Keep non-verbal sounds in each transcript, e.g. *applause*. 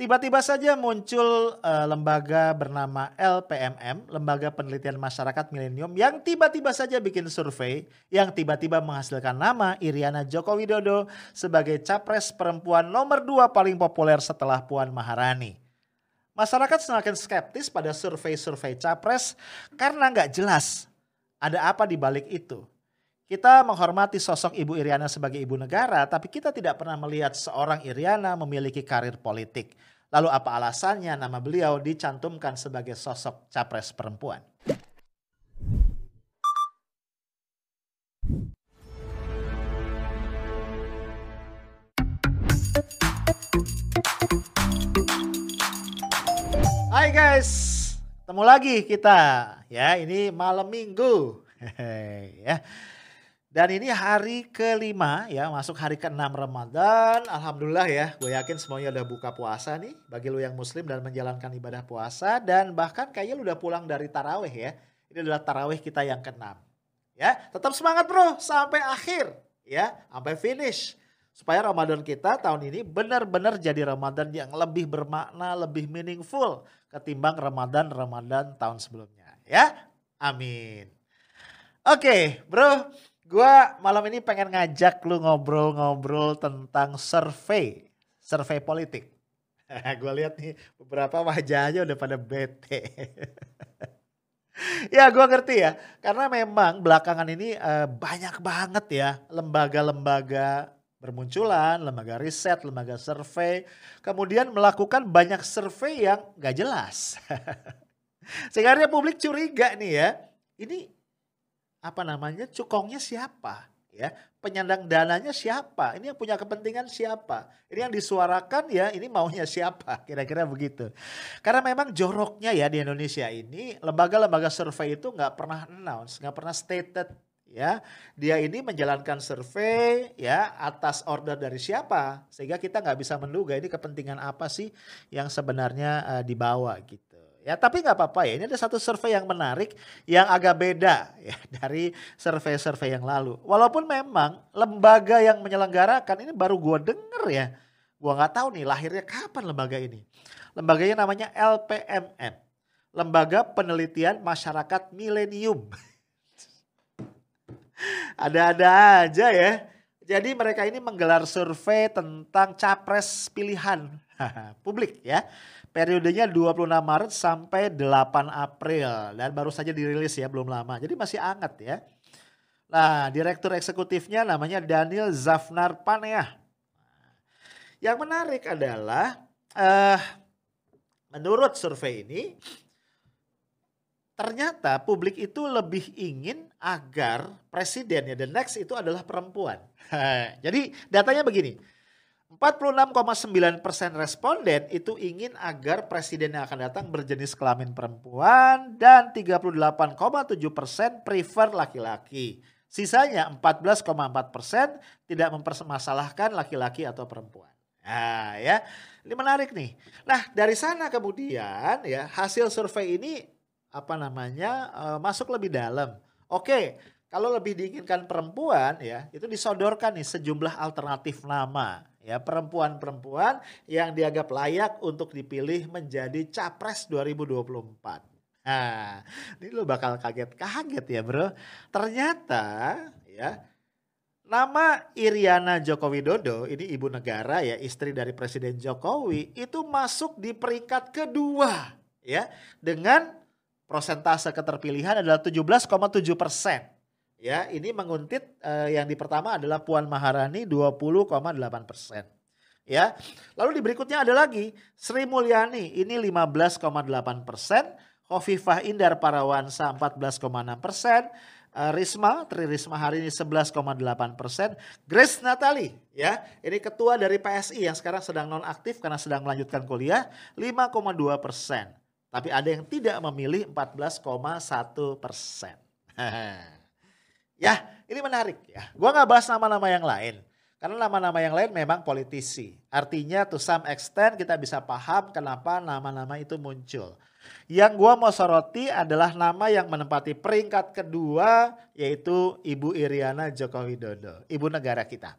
Tiba-tiba saja muncul uh, lembaga bernama LPMM, Lembaga Penelitian Masyarakat Milenium yang tiba-tiba saja bikin survei yang tiba-tiba menghasilkan nama Iriana Joko Widodo sebagai capres perempuan nomor dua paling populer setelah Puan Maharani. Masyarakat semakin skeptis pada survei-survei capres karena nggak jelas ada apa di balik itu. Kita menghormati sosok Ibu Iriana sebagai ibu negara, tapi kita tidak pernah melihat seorang Iriana memiliki karir politik. Lalu apa alasannya nama beliau dicantumkan sebagai sosok capres perempuan? Hai guys, ketemu lagi kita ya ini malam minggu *laughs* ya dan ini hari kelima ya, masuk hari keenam Ramadan. Alhamdulillah ya, gue yakin semuanya udah buka puasa nih. Bagi lu yang muslim dan menjalankan ibadah puasa. Dan bahkan kayaknya lu udah pulang dari taraweh ya. Ini adalah taraweh kita yang keenam. Ya, tetap semangat bro sampai akhir ya, sampai finish. Supaya Ramadan kita tahun ini benar-benar jadi Ramadan yang lebih bermakna, lebih meaningful ketimbang Ramadan-Ramadan tahun sebelumnya. Ya, amin. Oke bro, Gua malam ini pengen ngajak lu ngobrol-ngobrol tentang survei, survei politik. *laughs* gue lihat nih beberapa wajahnya udah pada bete. *laughs* ya gue ngerti ya, karena memang belakangan ini uh, banyak banget ya lembaga-lembaga bermunculan, lembaga riset, lembaga survei, kemudian melakukan banyak survei yang gak jelas. *laughs* Sehingga publik curiga nih ya, ini apa namanya? Cukongnya siapa? Ya penyandang dananya siapa? Ini yang punya kepentingan siapa? Ini yang disuarakan ya ini maunya siapa? *laughs* Kira-kira begitu. Karena memang joroknya ya di Indonesia ini lembaga-lembaga survei itu nggak pernah announce nggak pernah stated ya. Dia ini menjalankan survei ya atas order dari siapa? Sehingga kita nggak bisa menduga ini kepentingan apa sih yang sebenarnya uh, dibawa gitu Ya, tapi nggak apa-apa ya. Ini ada satu survei yang menarik yang agak beda ya *laughs* dari survei-survei yang lalu. Walaupun memang lembaga yang menyelenggarakan ini baru gue denger ya. Gue nggak tahu nih lahirnya kapan lembaga ini. Lembaganya namanya LPMN. Lembaga Penelitian Masyarakat Milenium. *laughs* Ada-ada aja ya. Jadi mereka ini menggelar survei tentang capres pilihan *laughs* publik ya Periodenya 26 Maret sampai 8 April dan baru saja dirilis ya, belum lama. Jadi masih hangat ya. Nah, direktur eksekutifnya namanya Daniel Zafnar Paneah. Yang menarik adalah uh, menurut survei ini ternyata publik itu lebih ingin agar presiden ya the next itu adalah perempuan. *laughs* Jadi datanya begini. 46,9 persen responden itu ingin agar presiden yang akan datang berjenis kelamin perempuan dan 38,7 persen prefer laki-laki. Sisanya 14,4 persen tidak mempermasalahkan laki-laki atau perempuan. Nah ya, ini menarik nih. Nah dari sana kemudian ya hasil survei ini apa namanya uh, masuk lebih dalam. Oke, kalau lebih diinginkan perempuan ya itu disodorkan nih sejumlah alternatif nama ya perempuan-perempuan yang dianggap layak untuk dipilih menjadi capres 2024. Nah, ini lo bakal kaget-kaget ya bro. Ternyata ya nama Iriana Joko Widodo, ini ibu negara ya istri dari Presiden Jokowi itu masuk di peringkat kedua ya dengan prosentase keterpilihan adalah 17,7 persen. Ya, ini menguntit uh, yang di pertama adalah Puan Maharani 20,8 persen. Ya, lalu di berikutnya ada lagi Sri Mulyani ini 15,8 persen, Khofifah Indar Parawansa 14,6 persen, uh, Risma Tri Risma hari ini 11,8 persen, Grace Natali ya ini ketua dari PSI yang sekarang sedang non aktif karena sedang melanjutkan kuliah 5,2 persen. Tapi ada yang tidak memilih 14,1 persen. *laughs* Ya, ini menarik ya. Gua nggak bahas nama-nama yang lain. Karena nama-nama yang lain memang politisi. Artinya to some extent kita bisa paham kenapa nama-nama itu muncul. Yang gua mau soroti adalah nama yang menempati peringkat kedua yaitu Ibu Iriana Joko Widodo, ibu negara kita.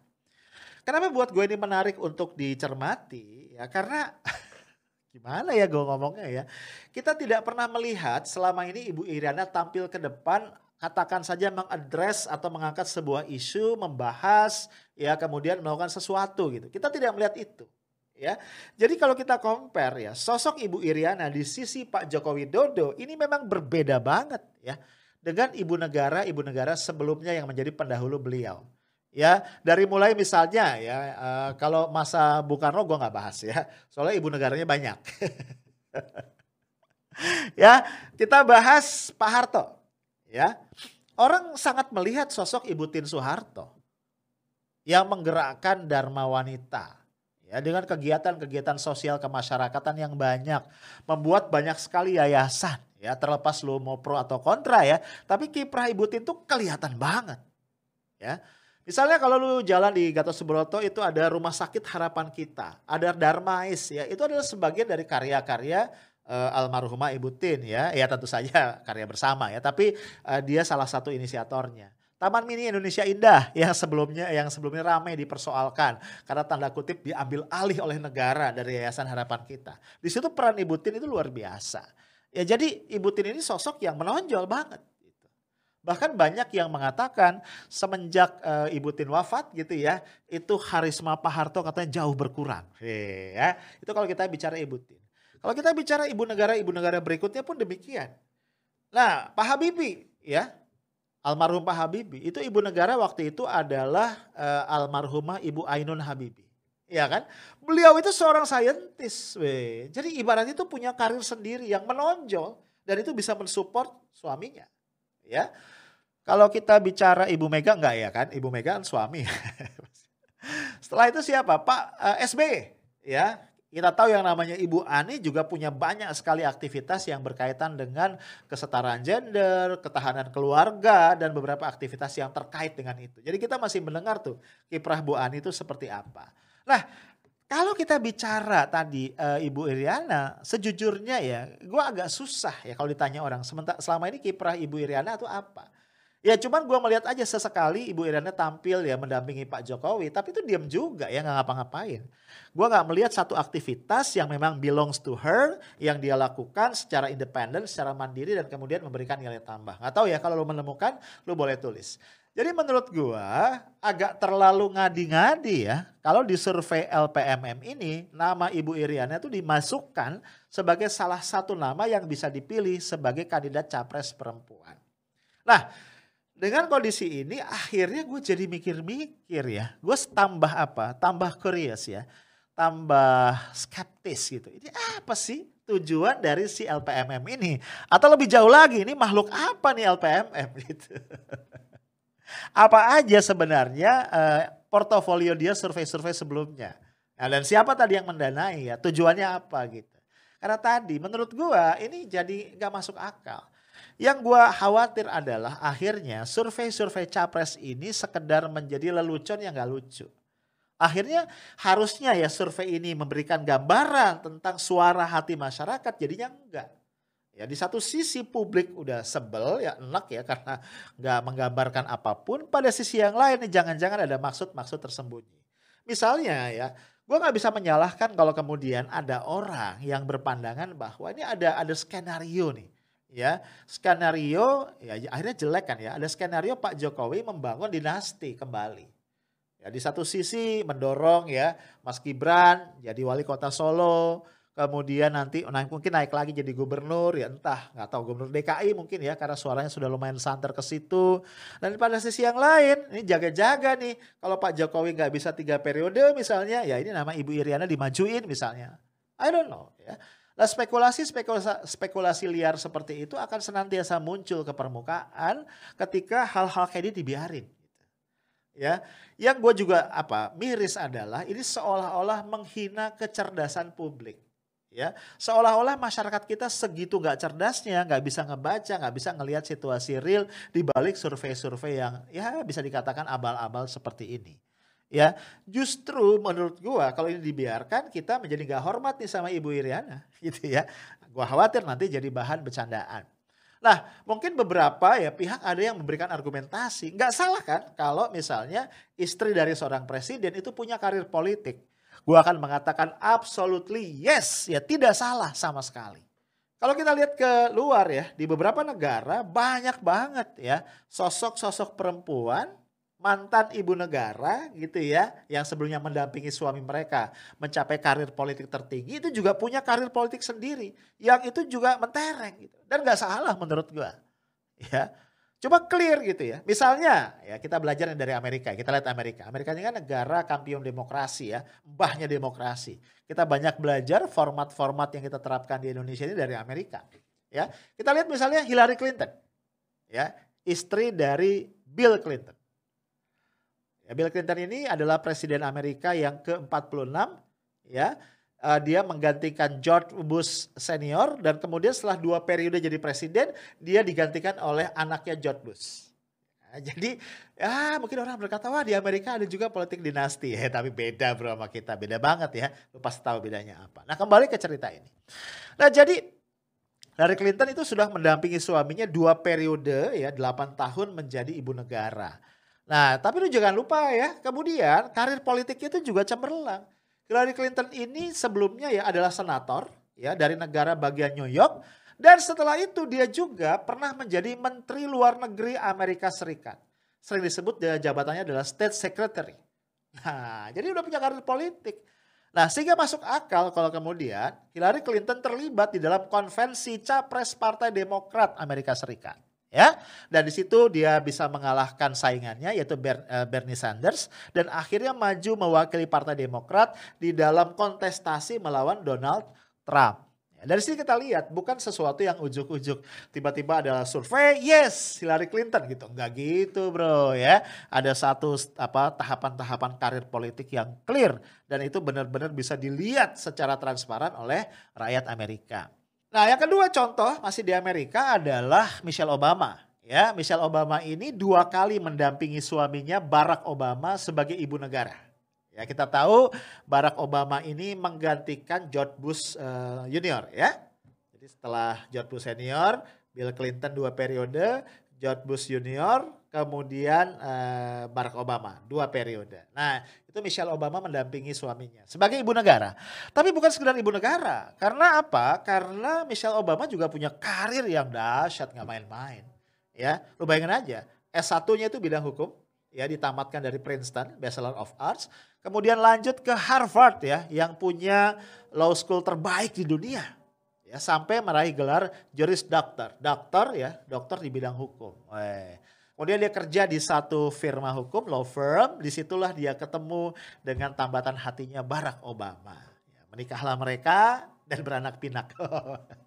Kenapa buat gue ini menarik untuk dicermati? Ya karena *laughs* gimana ya gue ngomongnya ya. Kita tidak pernah melihat selama ini Ibu Iriana tampil ke depan katakan saja mengadres atau mengangkat sebuah isu, membahas, ya kemudian melakukan sesuatu gitu. Kita tidak melihat itu. Ya, jadi kalau kita compare ya, sosok Ibu Iriana di sisi Pak Joko Widodo ini memang berbeda banget ya dengan ibu negara ibu negara sebelumnya yang menjadi pendahulu beliau. Ya, dari mulai misalnya ya, uh, kalau masa Bung Karno gue nggak bahas ya, soalnya ibu negaranya banyak. *laughs* ya, kita bahas Pak Harto. Ya, orang sangat melihat sosok Ibu Tin Soeharto yang menggerakkan Dharma Wanita ya dengan kegiatan-kegiatan sosial kemasyarakatan yang banyak, membuat banyak sekali yayasan ya terlepas lu mau pro atau kontra ya, tapi kiprah Ibu Tin tuh kelihatan banget. Ya. Misalnya kalau lu jalan di Gatot Subroto itu ada rumah sakit harapan kita, ada Darmais ya, itu adalah sebagian dari karya-karya uh, almarhumah Ibu Tin ya, ya tentu saja karya bersama ya, tapi uh, dia salah satu inisiatornya. Taman Mini Indonesia Indah *laughs* yang sebelumnya yang sebelumnya ramai dipersoalkan karena tanda kutip diambil alih oleh negara dari Yayasan Harapan Kita. Di situ peran Ibu Tin itu luar biasa. Ya jadi Ibu Tin ini sosok yang menonjol banget. Gitu. Bahkan banyak yang mengatakan semenjak uh, Ibu Tin wafat gitu ya, itu harisma Pak Harto katanya jauh berkurang. He, ya, itu kalau kita bicara Ibu Tin. Kalau kita bicara ibu negara, ibu negara berikutnya pun demikian. Nah, Pak Habibie ya, almarhum Pak Habibie itu ibu negara waktu itu adalah uh, almarhumah Ibu Ainun Habibie. Ya kan? Beliau itu seorang saintis. Jadi ibaratnya itu punya karir sendiri yang menonjol dan itu bisa mensupport suaminya. Ya. Kalau kita bicara Ibu Mega enggak ya kan? Ibu Mega kan suami. *laughs* Setelah itu siapa? Pak uh, eh, SBY ya kita tahu yang namanya Ibu Ani juga punya banyak sekali aktivitas yang berkaitan dengan kesetaraan gender, ketahanan keluarga, dan beberapa aktivitas yang terkait dengan itu. Jadi kita masih mendengar tuh kiprah Bu Ani itu seperti apa. Nah, kalau kita bicara tadi e, Ibu Iriana, sejujurnya ya, gue agak susah ya kalau ditanya orang. Sementara selama ini kiprah Ibu Iriana itu apa? Ya cuman gue melihat aja sesekali Ibu Iriana tampil ya mendampingi Pak Jokowi, tapi itu diam juga ya nggak ngapa-ngapain. Gue nggak melihat satu aktivitas yang memang belongs to her, yang dia lakukan secara independen, secara mandiri dan kemudian memberikan nilai tambah. Gak tahu ya kalau lo menemukan, lo boleh tulis. Jadi menurut gue agak terlalu ngadi-ngadi ya kalau di survei LPMM ini nama Ibu Iriana itu dimasukkan sebagai salah satu nama yang bisa dipilih sebagai kandidat capres perempuan. Nah dengan kondisi ini akhirnya gue jadi mikir-mikir ya. Gue tambah apa? Tambah curious ya. Tambah skeptis gitu. Ini apa sih tujuan dari si LPMM ini? Atau lebih jauh lagi ini makhluk apa nih LPMM *laughs* gitu. apa aja sebenarnya uh, portofolio dia survei-survei sebelumnya. Nah, dan siapa tadi yang mendanai ya? Tujuannya apa gitu. Karena tadi menurut gue ini jadi gak masuk akal. Yang gue khawatir adalah akhirnya survei-survei capres ini sekedar menjadi lelucon yang gak lucu. Akhirnya harusnya ya survei ini memberikan gambaran tentang suara hati masyarakat jadinya enggak. Ya di satu sisi publik udah sebel ya enak ya karena nggak menggambarkan apa pun. Pada sisi yang lain jangan-jangan ada maksud-maksud tersembunyi. Misalnya ya gue nggak bisa menyalahkan kalau kemudian ada orang yang berpandangan bahwa ini ada ada skenario nih ya skenario ya akhirnya jelek kan ya. Ada skenario Pak Jokowi membangun dinasti kembali. Ya di satu sisi mendorong ya Mas Gibran jadi wali kota Solo kemudian nanti naik mungkin naik lagi jadi gubernur ya entah nggak tahu gubernur DKI mungkin ya karena suaranya sudah lumayan santer ke situ. Dan pada sisi yang lain ini jaga-jaga nih kalau Pak Jokowi nggak bisa tiga periode misalnya ya ini nama Ibu Iriana dimajuin misalnya. I don't know ya Nah spekulasi, spekulasi spekulasi liar seperti itu akan senantiasa muncul ke permukaan ketika hal-hal kayak ini dibiarin. Gitu. Ya, yang gue juga apa miris adalah ini seolah-olah menghina kecerdasan publik. Ya, seolah-olah masyarakat kita segitu nggak cerdasnya, nggak bisa ngebaca, nggak bisa ngelihat situasi real di balik survei-survei yang ya bisa dikatakan abal-abal seperti ini ya justru menurut gua kalau ini dibiarkan kita menjadi gak hormat nih sama Ibu Iriana *laughs* gitu ya. Gua khawatir nanti jadi bahan bercandaan. Nah mungkin beberapa ya pihak ada yang memberikan argumentasi. Nggak salah kan kalau misalnya istri dari seorang presiden itu punya karir politik. Gue akan mengatakan absolutely yes, ya tidak salah sama sekali. Kalau kita lihat ke luar ya, di beberapa negara banyak banget ya sosok-sosok perempuan mantan ibu negara gitu ya yang sebelumnya mendampingi suami mereka mencapai karir politik tertinggi itu juga punya karir politik sendiri yang itu juga mentereng gitu. Dan nggak salah menurut gua ya. Coba clear gitu ya. Misalnya ya kita belajar dari Amerika kita lihat Amerika. Amerika ini kan negara kampion demokrasi ya mbahnya demokrasi. Kita banyak belajar format-format yang kita terapkan di Indonesia ini dari Amerika ya. Kita lihat misalnya Hillary Clinton ya. Istri dari Bill Clinton Ya, Bill Clinton ini adalah presiden Amerika yang ke-46 ya. Uh, dia menggantikan George Bush senior dan kemudian setelah dua periode jadi presiden dia digantikan oleh anaknya George Bush. Nah, jadi ya mungkin orang berkata wah di Amerika ada juga politik dinasti ya *laughs* tapi beda bro sama kita beda banget ya lu pasti tahu bedanya apa. Nah kembali ke cerita ini. Nah jadi Hillary Clinton itu sudah mendampingi suaminya dua periode ya 8 tahun menjadi ibu negara. Nah, tapi lu jangan lupa ya, kemudian karir politiknya itu juga cemerlang. Hillary Clinton ini sebelumnya ya adalah senator ya dari negara bagian New York dan setelah itu dia juga pernah menjadi menteri luar negeri Amerika Serikat. Sering disebut dia jabatannya adalah State Secretary. Nah, jadi udah punya karir politik. Nah, sehingga masuk akal kalau kemudian Hillary Clinton terlibat di dalam konvensi capres Partai Demokrat Amerika Serikat ya. Dan di situ dia bisa mengalahkan saingannya yaitu eh, Bernie Sanders dan akhirnya maju mewakili Partai Demokrat di dalam kontestasi melawan Donald Trump. Ya, dari sini kita lihat bukan sesuatu yang ujuk-ujuk tiba-tiba adalah survei yes Hillary Clinton gitu enggak gitu bro ya ada satu apa tahapan-tahapan karir politik yang clear dan itu benar-benar bisa dilihat secara transparan oleh rakyat Amerika. Nah, yang kedua contoh masih di Amerika adalah Michelle Obama. Ya, Michelle Obama ini dua kali mendampingi suaminya Barack Obama sebagai ibu negara. Ya, kita tahu Barack Obama ini menggantikan George Bush uh, Junior ya. Jadi setelah George Bush Senior, Bill Clinton dua periode, George Bush Junior, kemudian uh, Barack Obama, dua periode. Nah, itu Michelle Obama mendampingi suaminya sebagai ibu negara. Tapi bukan sekedar ibu negara. Karena apa? Karena Michelle Obama juga punya karir yang dahsyat, nggak main-main. Ya, lu bayangin aja, S1-nya itu bidang hukum, ya ditamatkan dari Princeton, Bachelor of Arts. Kemudian lanjut ke Harvard ya, yang punya law school terbaik di dunia ya sampai meraih gelar juris dokter, dokter ya, dokter di bidang hukum. Eh. Kemudian dia kerja di satu firma hukum, law firm. Di situlah dia ketemu dengan tambatan hatinya Barack Obama. Ya, menikahlah mereka dan beranak pinak.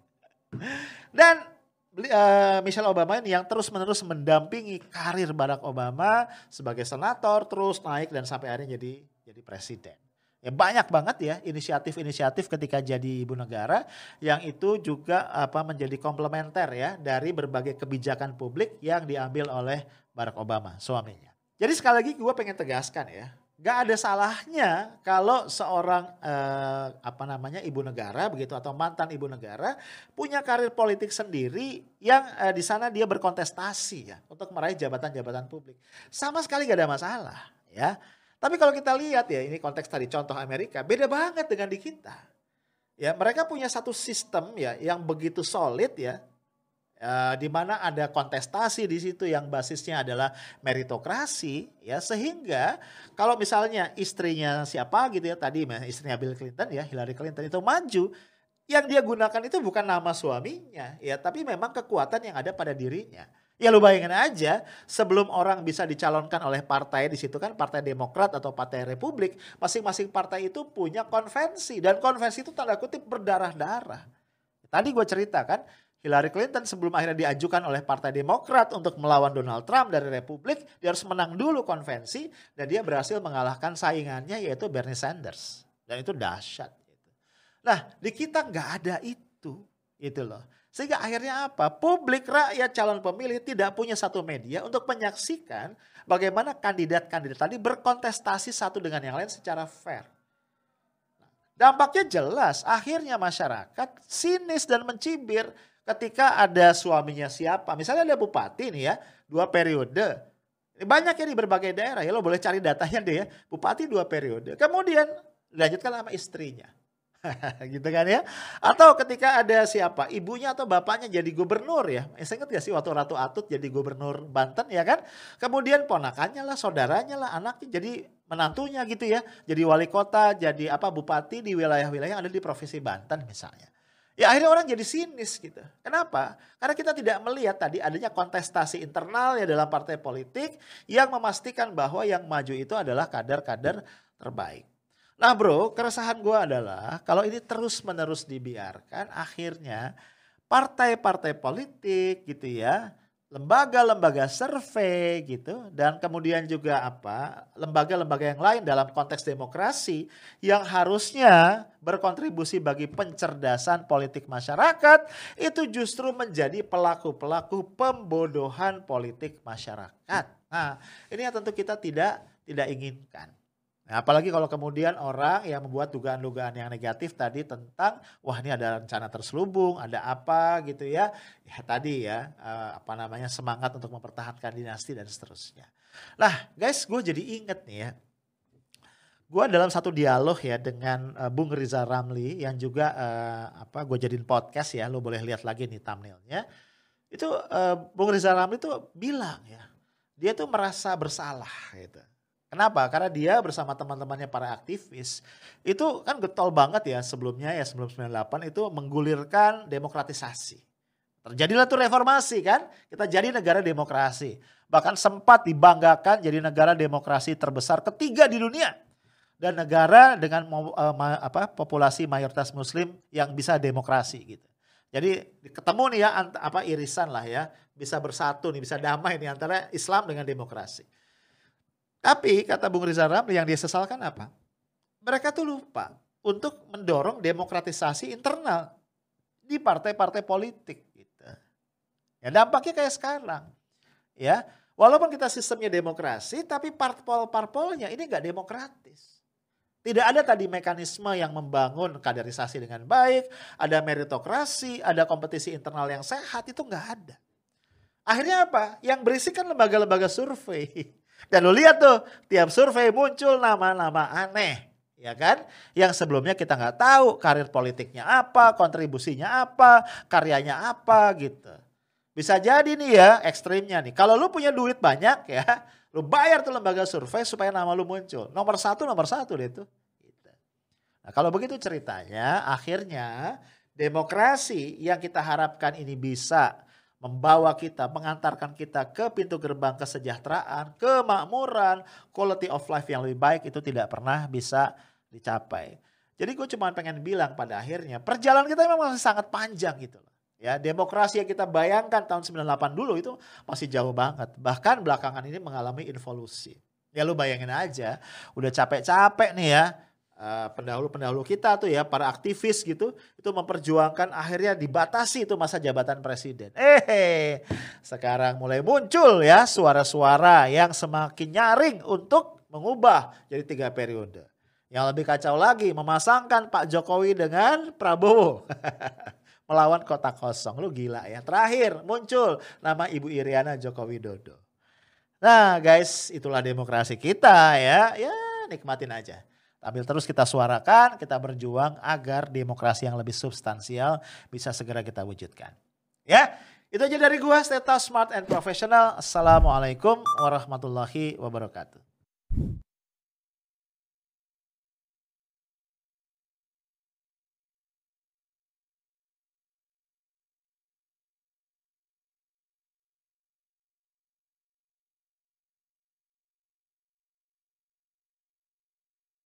*laughs* dan uh, Michelle Obama ini yang terus-menerus mendampingi karir Barack Obama sebagai senator, terus naik dan sampai akhirnya jadi jadi presiden. Ya banyak banget ya inisiatif-inisiatif ketika jadi ibu negara yang itu juga apa menjadi komplementer ya dari berbagai kebijakan publik yang diambil oleh Barack Obama suaminya. Jadi sekali lagi gue pengen tegaskan ya, gak ada salahnya kalau seorang eh, apa namanya ibu negara begitu atau mantan ibu negara punya karir politik sendiri yang eh, di sana dia berkontestasi ya untuk meraih jabatan-jabatan publik. Sama sekali gak ada masalah ya. Tapi kalau kita lihat ya, ini konteks tadi contoh Amerika, beda banget dengan di kita. Ya, mereka punya satu sistem ya yang begitu solid ya, uh, di mana ada kontestasi di situ yang basisnya adalah meritokrasi ya sehingga kalau misalnya istrinya siapa gitu ya tadi istrinya Bill Clinton ya Hillary Clinton itu maju yang dia gunakan itu bukan nama suaminya ya tapi memang kekuatan yang ada pada dirinya Ya lu bayangin aja sebelum orang bisa dicalonkan oleh partai di situ kan partai Demokrat atau partai Republik, masing-masing partai itu punya konvensi dan konvensi itu tanda kutip berdarah-darah. Tadi gue cerita kan Hillary Clinton sebelum akhirnya diajukan oleh Partai Demokrat untuk melawan Donald Trump dari Republik, dia harus menang dulu konvensi dan dia berhasil mengalahkan saingannya yaitu Bernie Sanders. Dan itu dahsyat. Nah di kita nggak ada itu, itu loh. Sehingga akhirnya apa? Publik rakyat calon pemilih tidak punya satu media untuk menyaksikan bagaimana kandidat-kandidat tadi berkontestasi satu dengan yang lain secara fair. Dampaknya jelas, akhirnya masyarakat sinis dan mencibir ketika ada suaminya siapa. Misalnya ada bupati nih ya, dua periode. Banyak ya di berbagai daerah ya, lo boleh cari datanya deh ya. Bupati dua periode. Kemudian dilanjutkan sama istrinya. *laughs* gitu kan ya. Atau ketika ada siapa, ibunya atau bapaknya jadi gubernur ya. Eh, saya ingat gak sih waktu Ratu Atut jadi gubernur Banten ya kan. Kemudian ponakannya lah, saudaranya lah, anaknya jadi menantunya gitu ya. Jadi wali kota, jadi apa bupati di wilayah-wilayah yang ada di provinsi Banten misalnya. Ya akhirnya orang jadi sinis gitu. Kenapa? Karena kita tidak melihat tadi adanya kontestasi internal ya dalam partai politik yang memastikan bahwa yang maju itu adalah kader-kader terbaik. Nah bro, keresahan gue adalah kalau ini terus menerus dibiarkan akhirnya partai-partai politik gitu ya, lembaga-lembaga survei gitu dan kemudian juga apa lembaga-lembaga yang lain dalam konteks demokrasi yang harusnya berkontribusi bagi pencerdasan politik masyarakat itu justru menjadi pelaku-pelaku pembodohan politik masyarakat. Nah, ini yang tentu kita tidak tidak inginkan. Nah, apalagi kalau kemudian orang yang membuat dugaan-dugaan yang negatif tadi tentang wah ini ada rencana terselubung, ada apa gitu ya. Ya tadi ya uh, apa namanya semangat untuk mempertahankan dinasti dan seterusnya. Lah guys, gue jadi inget nih ya. Gue dalam satu dialog ya dengan uh, Bung Riza Ramli yang juga uh, apa gue jadiin podcast ya, lo boleh lihat lagi nih thumbnailnya. Itu Bung Riza Ramli tuh bilang ya, dia tuh merasa bersalah gitu Kenapa? Karena dia bersama teman-temannya para aktivis itu kan getol banget ya sebelumnya ya sebelum 98 itu menggulirkan demokratisasi. Terjadilah tuh reformasi kan, kita jadi negara demokrasi. Bahkan sempat dibanggakan jadi negara demokrasi terbesar ketiga di dunia. Dan negara dengan uh, apa populasi mayoritas muslim yang bisa demokrasi gitu. Jadi ketemu nih ya apa irisan lah ya, bisa bersatu nih, bisa damai nih antara Islam dengan demokrasi. Tapi kata Bung Rizal Ramli yang dia sesalkan apa? Mereka tuh lupa untuk mendorong demokratisasi internal di partai-partai politik gitu. Ya dampaknya kayak sekarang. Ya, walaupun kita sistemnya demokrasi tapi parpol-parpolnya ini enggak demokratis. Tidak ada tadi mekanisme yang membangun kaderisasi dengan baik, ada meritokrasi, ada kompetisi internal yang sehat, itu enggak ada. Akhirnya apa? Yang berisik kan lembaga-lembaga survei. Dan lu lihat tuh, tiap survei muncul nama-nama aneh. Ya kan? Yang sebelumnya kita nggak tahu karir politiknya apa, kontribusinya apa, karyanya apa gitu. Bisa jadi nih ya ekstrimnya nih. Kalau lu punya duit banyak ya, lu bayar tuh lembaga survei supaya nama lu muncul. Nomor satu, nomor satu deh tuh. Gitu. Nah kalau begitu ceritanya akhirnya demokrasi yang kita harapkan ini bisa membawa kita, mengantarkan kita ke pintu gerbang kesejahteraan, kemakmuran, quality of life yang lebih baik itu tidak pernah bisa dicapai. Jadi gue cuma pengen bilang pada akhirnya perjalanan kita memang masih sangat panjang gitu loh. Ya, demokrasi yang kita bayangkan tahun 98 dulu itu masih jauh banget. Bahkan belakangan ini mengalami involusi. Ya lu bayangin aja, udah capek-capek nih ya Eh, pendahulu-pendahulu kita tuh ya para aktivis gitu itu memperjuangkan akhirnya dibatasi itu masa jabatan presiden. Eh sekarang mulai muncul ya suara-suara yang semakin nyaring untuk mengubah jadi tiga periode. Yang lebih kacau lagi memasangkan Pak Jokowi dengan Prabowo. *laughs* melawan kota kosong. Lu gila ya. Terakhir muncul nama Ibu Iriana Joko Widodo. Nah guys itulah demokrasi kita ya. Ya nikmatin aja. Ambil terus kita suarakan, kita berjuang agar demokrasi yang lebih substansial bisa segera kita wujudkan. Ya, itu aja dari gua, Steta Smart and Professional. Assalamualaikum warahmatullahi wabarakatuh.